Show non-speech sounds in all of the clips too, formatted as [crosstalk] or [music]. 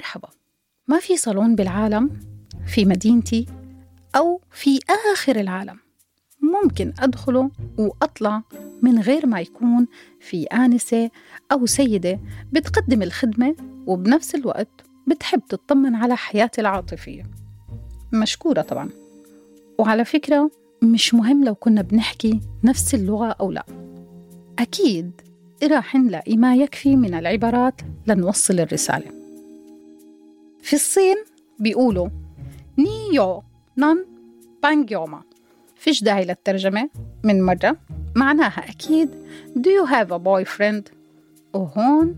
مرحبا. ما في صالون بالعالم في مدينتي أو في آخر العالم. ممكن أدخله وأطلع من غير ما يكون في آنسة أو سيدة بتقدم الخدمة وبنفس الوقت بتحب تطمن على حياتي العاطفية. مشكورة طبعا. وعلى فكرة مش مهم لو كنا بنحكي نفس اللغة أو لا. أكيد راح نلاقي ما يكفي من العبارات لنوصل الرسالة. في الصين بيقولوا نيو نان بانجيوما فيش داعي للترجمة من مرة. معناها أكيد do you have a boyfriend? وهون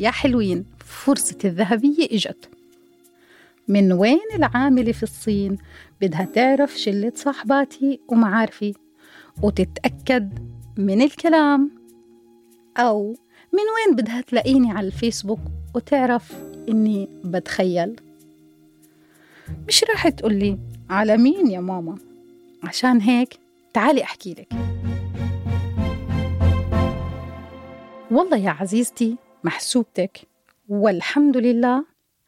يا حلوين فرصة الذهبية إجت. من وين العاملة في الصين؟ بدها تعرف شلة صاحباتي ومعارفي وتتأكد من الكلام. أو من وين بدها تلاقيني على الفيسبوك؟ وتعرف إني بتخيل. مش راح تقولي على مين يا ماما؟ عشان هيك تعالي أحكي لك. والله يا عزيزتي محسوبتك والحمد لله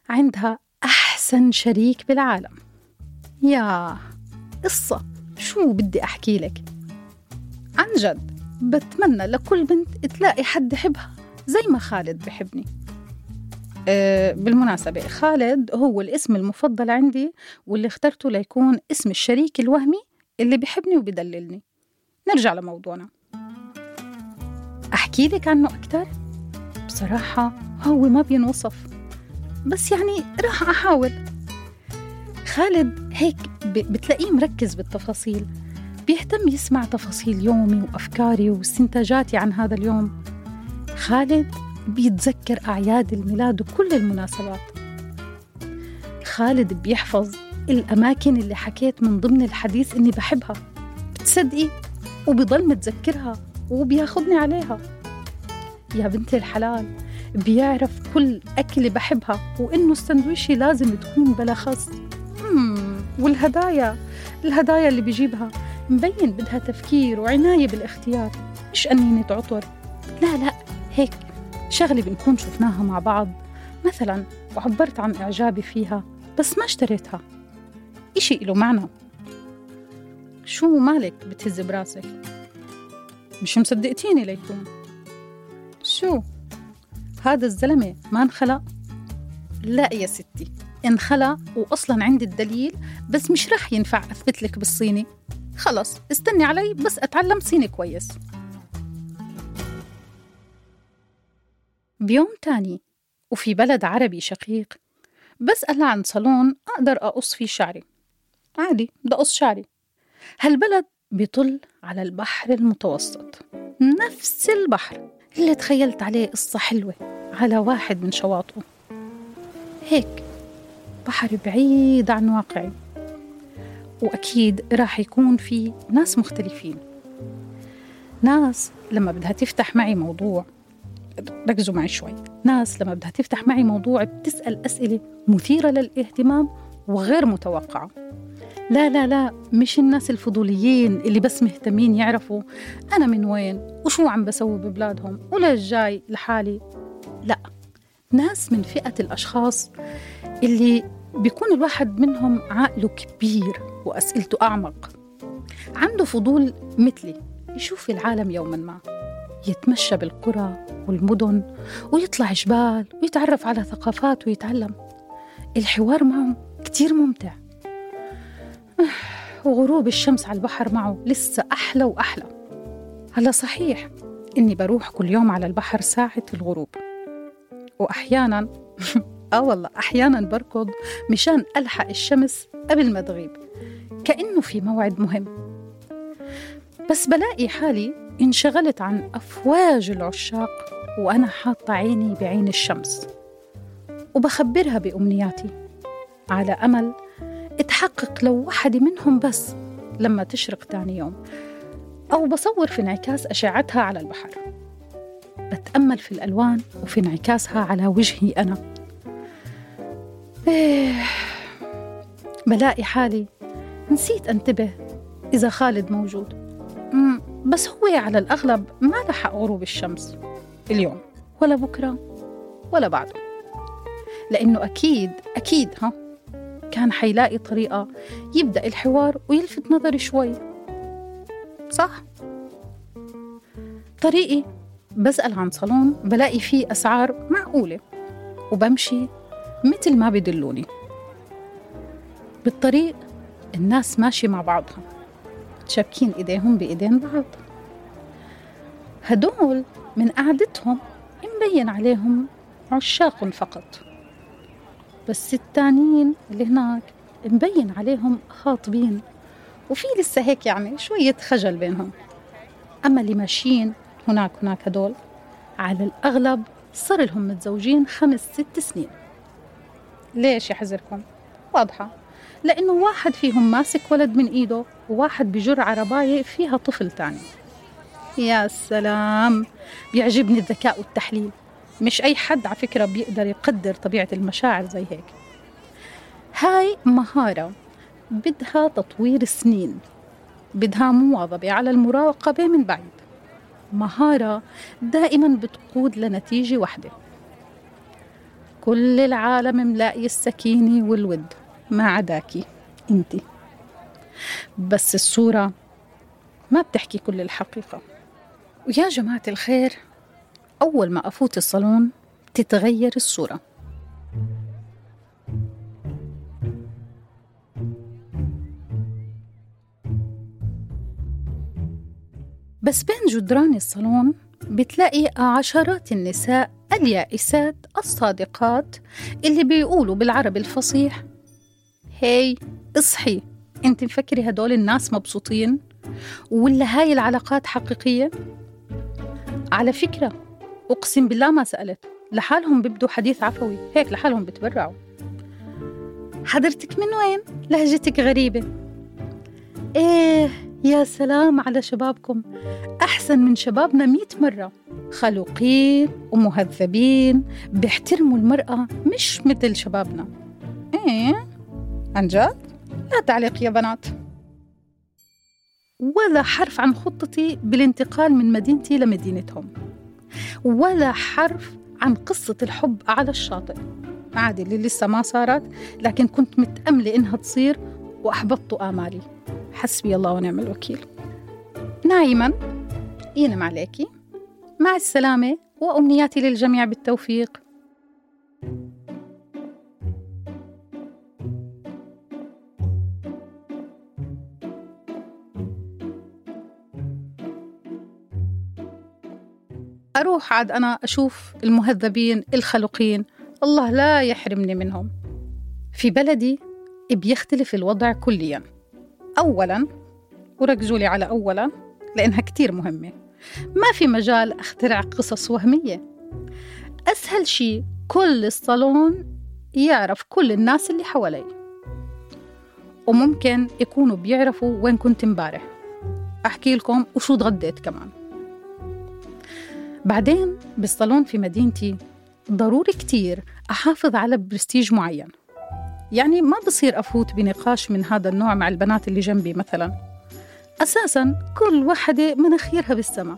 عندها أحسن شريك بالعالم. يا قصة شو بدي أحكي لك؟ عن جد بتمنى لكل بنت تلاقي حد يحبها زي ما خالد بحبني. بالمناسبة خالد هو الاسم المفضل عندي واللي اخترته ليكون اسم الشريك الوهمي اللي بحبني وبدللني. نرجع لموضوعنا. أحكي لك عنه أكتر؟ بصراحة هو ما بينوصف بس يعني راح أحاول. خالد هيك بتلاقيه مركز بالتفاصيل بيهتم يسمع تفاصيل يومي وأفكاري واستنتاجاتي عن هذا اليوم. خالد بيتذكر أعياد الميلاد وكل المناسبات. خالد بيحفظ الأماكن اللي حكيت من ضمن الحديث إني بحبها. بتصدقي وبضل متذكرها وبياخدني عليها. يا بنت الحلال بيعرف كل أكلة بحبها وإنه السندويشي لازم تكون بلا خس والهدايا الهدايا اللي بيجيبها. مبين بدها تفكير وعناية بالاختيار مش أنينة عطر. لا لا هيك شغلة بنكون شفناها مع بعض. مثلا وعبرت عن إعجابي فيها بس ما اشتريتها. إشي إله معنى. شو مالك بتهز براسك؟ مش مصدقتيني ليكون. شو؟ هذا الزلمة ما انخلق؟ لا يا ستي انخلق وأصلا عندي الدليل بس مش رح ينفع أثبت لك بالصيني. خلص استني علي بس أتعلم صيني كويس. بيوم تاني وفي بلد عربي شقيق. بسأل عن صالون أقدر أقص فيه شعري. عادي بدي أقص شعري. هالبلد بيطل على البحر المتوسط. نفس البحر اللي تخيلت عليه قصة حلوة على واحد من شواطئه. هيك بحر بعيد عن واقعي. وأكيد راح يكون في ناس مختلفين. ناس لما بدها تفتح معي موضوع ركزوا معي شوي. ناس لما بدها تفتح معي موضوع بتسأل أسئلة مثيرة للاهتمام وغير متوقعة. لا لا لا مش الناس الفضوليين اللي بس مهتمين يعرفوا أنا من وين وشو عم بسوي ببلادهم وليش جاي لحالي. لا ناس من فئة الأشخاص اللي بيكون الواحد منهم عقله كبير وأسئلته أعمق. عنده فضول مثلي يشوف العالم يوما ما. يتمشى بالقرى والمدن ويطلع جبال ويتعرف على ثقافات ويتعلم. الحوار معه كتير ممتع. وغروب الشمس على البحر معه لسه أحلى وأحلى. هلا صحيح إني بروح كل يوم على البحر ساعة الغروب. وأحيانا [laughs] آه والله أحيانا بركض مشان ألحق الشمس قبل ما تغيب. كأنه في موعد مهم. بس بلاقي حالي انشغلت عن أفواج العشاق وأنا حاطة عيني بعين الشمس وبخبرها بأمنياتي على أمل تحقق لو واحدة منهم بس لما تشرق تاني يوم أو بصور في انعكاس أشعتها على البحر. بتأمل في الألوان وفي انعكاسها على وجهي أنا. إيه بلاقي حالي نسيت أنتبه إذا خالد موجود. بس هو على الأغلب ما لحق غروب الشمس اليوم ولا بكرة ولا بعده. لأنه أكيد أكيد ها كان حيلاقي طريقة يبدأ الحوار ويلفت نظري شوي. صح؟ طريقي بسأل عن صالون بلاقي فيه أسعار معقولة وبمشي مثل ما بدلوني بالطريق الناس ماشية مع بعضها. شابكين إيديهم بإيدين بعض. هدول من قعدتهم مبين عليهم عشاق فقط. بس التانيين اللي هناك مبين عليهم خاطبين. وفي لسه هيك يعني شوية خجل بينهم. أما اللي ماشيين هناك هناك هدول على الأغلب صار لهم متزوجين خمس ست سنين. ليش يحزركم؟ واضحة. لأنه واحد فيهم ماسك ولد من إيده وواحد بجر عرباية فيها طفل تاني. يا سلام. بيعجبني الذكاء والتحليل. مش أي حد على فكرة بيقدر يقدر طبيعة المشاعر زي هيك. هاي مهارة بدها تطوير سنين. بدها مواظبة على المراقبة من بعيد. مهارة دائما بتقود لنتيجة واحدة. كل العالم ملاقي السكينة والود. ما عداكي. انتي. بس الصورة ما بتحكي كل الحقيقة. ويا جماعة الخير أول ما أفوت الصالون تتغير الصورة. بس بين جدران الصالون بتلاقي عشرات النساء اليائسات الصادقات اللي بيقولوا بالعربي الفصيح هاي اصحي. انت مفكري هدول الناس مبسوطين؟ ولا هاي العلاقات حقيقية؟ على فكرة أقسم بالله ما سألت. لحالهم بيبدوا حديث عفوي. هيك لحالهم بتبرعوا. حضرتك من وين؟ لهجتك غريبة. إيه يا سلام على شبابكم. أحسن من شبابنا مئة مرة. خلوقين ومهذبين بيحترموا المرأة مش مثل شبابنا. إيه عن جد؟ لا تعليق يا بنات. ولا حرف عن خطتي بالانتقال من مدينتي لمدينتهم. ولا حرف عن قصة الحب على الشاطئ. عادي اللي لسه ما صارت لكن كنت متأملة إنها تصير وأحبطت آمالي. حسبي الله ونعم الوكيل. نايما. ينم عليكي. مع السلامة وأمنياتي للجميع بالتوفيق. أروح عاد أنا أشوف المهذبين الخلقين. الله لا يحرمني منهم. في بلدي بيختلف الوضع كليا. أولا وركزوا لي على أولا لأنها كتير مهمة. ما في مجال أخترع قصص وهمية. أسهل شيء كل الصالون يعرف كل الناس اللي حوالي. وممكن يكونوا بيعرفوا وين كنت امبارح. أحكي لكم وشو تغديت كمان. بعدين بالصالون في مدينتي ضروري كتير أحافظ على برستيج معين. يعني ما بصير أفوت بنقاش من هذا النوع مع البنات اللي جنبي مثلا. أساسا كل واحدة مناخيرها بالسماء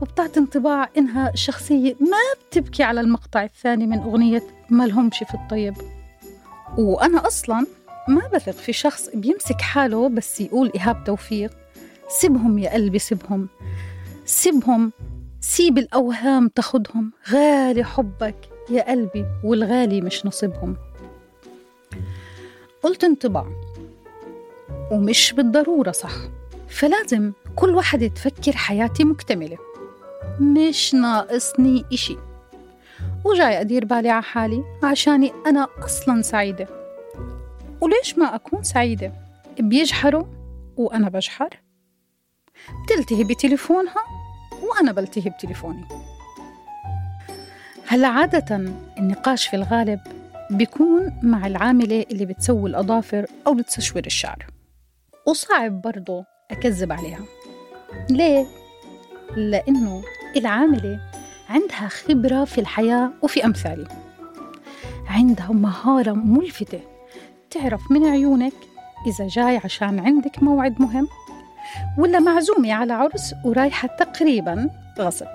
وبتعطي انطباع إنها شخصية ما بتبكي على المقطع الثاني من أغنية ما لهمش في الطيب. وأنا أصلا ما بثق في شخص بيمسك حاله بس يقول إيهاب توفيق سيبهم يا قلبي سيبهم سيبهم سيب الأوهام تاخدهم غالي حبك يا قلبي والغالي مش نصيبهم. قلت انطباع ومش بالضرورة صح فلازم كل واحدة تفكر حياتي مكتملة. مش ناقصني إشي. وجاي أدير بالي على حالي عشاني أنا أصلا سعيدة. وليش ما أكون سعيدة؟ بيجحروا وأنا بجحر. بتلتهي بتليفونها؟ وأنا بلتهي بتليفوني هلا عادة النقاش في الغالب بيكون مع العاملة اللي بتسوي الأظافر أو بتسشور الشعر وصعب برضه أكذب عليها. ليه؟ لأنه العاملة عندها خبرة في الحياة وفي أمثالي عندها مهارة ملفتة تعرف من عيونك إذا جاي عشان عندك موعد مهم ولا معزومة على عرس ورايحة تقريبا غصب.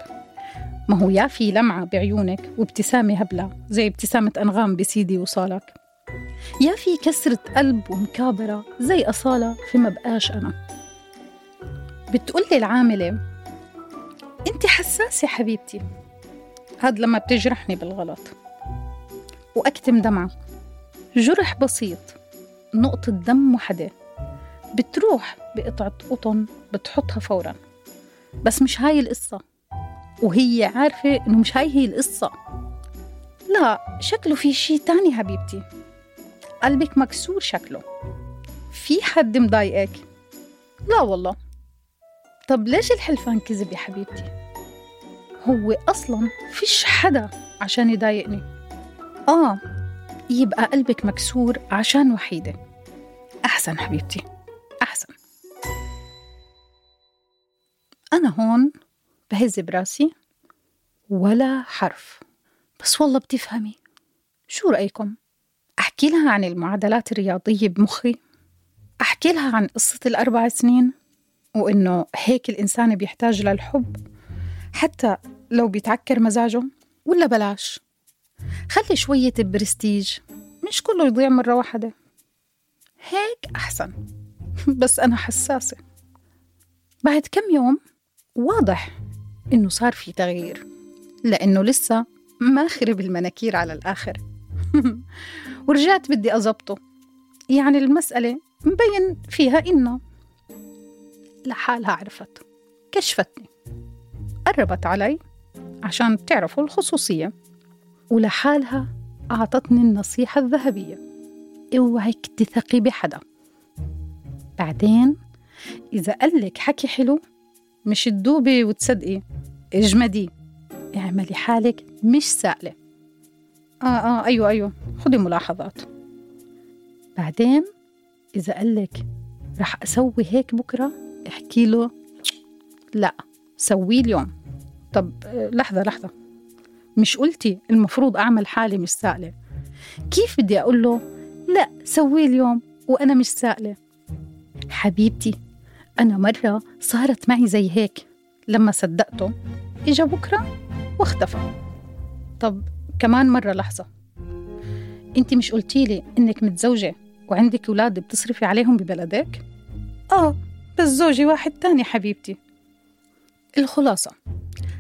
ما هو يا في لمعة بعيونك وابتسامة هبلة زي ابتسامة أنغام بسيدي وصالك. يا في كسرة قلب ومكابرة زي أصالة في ما بقاش أنا. بتقولي العاملة أنت حساسة حبيبتي. هاد لما بتجرحني بالغلط. وأكتم دمعة. جرح بسيط نقطة دم وحدة. بتروح بقطعة قطن بتحطها فورا. بس مش هاي القصة. وهي عارفة إنه مش هاي هي القصة. لا شكله في شي تاني حبيبتي. قلبك مكسور شكله. في حد مضايقك؟ لا والله. طب ليش الحلفان كذب يا حبيبتي؟ هو أصلا فيش حدا عشان يضايقني. آه يبقى قلبك مكسور عشان وحيدة. أحسن حبيبتي. أنا هون بهز براسي ولا حرف. بس والله بتفهمي شو رأيكم؟ أحكي لها عن المعادلات الرياضية بمخي أحكي لها عن قصة الأربع سنين وإنه هيك الإنسان بيحتاج للحب حتى لو بيتعكر مزاجه ولا بلاش. خلي شوية برستيج مش كله يضيع مرة واحدة. هيك أحسن. [laughs] بس أنا حساسة. بعد كم يوم واضح إنه صار في تغيير لأنه لسه ما خرب المناكير على الآخر. [laughs] ورجعت بدي أزبطه يعني المسألة مبين فيها إنه لحالها عرفت كشفتني. قربت علي عشان بتعرفوا الخصوصية ولحالها أعطتني النصيحة الذهبية. اوعك تثقي بحدا. بعدين إذا قالك حكي حلو مش تدوبي وتصدقي. اجمدي. اعملي حالك مش سائلة آه آه أيوة أيوة. خدي ملاحظات. بعدين إذا قالك رح أسوي هيك بكرة احكي له لا سويه اليوم. طب لحظة لحظة. مش قلتي المفروض أعمل حالي مش سائلة كيف بدي أقول له لا سويه اليوم وأنا مش سائلة حبيبتي أنا مرة صارت معي زي هيك. لما صدقته إجا بكرة واختفى. طب كمان مرة لحظة. أنت مش قلتيلي إنك متزوجة وعندك أولاد بتصرفي عليهم ببلدك؟ آه بس زوجي واحد تاني حبيبتي. الخلاصة.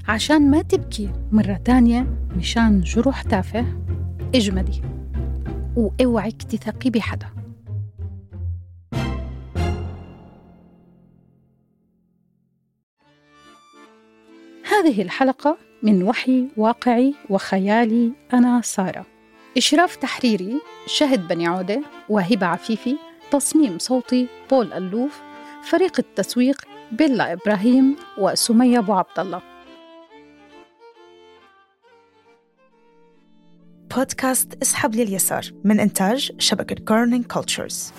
عشان ما تبكي مرة تانية مشان جروح تافه اجمدي. واوعك تثقي بحدا. هذه الحلقة من وحي واقعي وخيالي أنا سارة. إشراف تحريري شهد بني عودة وهبة عفيفي تصميم صوتي بول ألوف فريق التسويق بيلا إبراهيم وسمية أبو عبد الله. بودكاست اسحب لليسار من إنتاج شبكة Kerning Cultures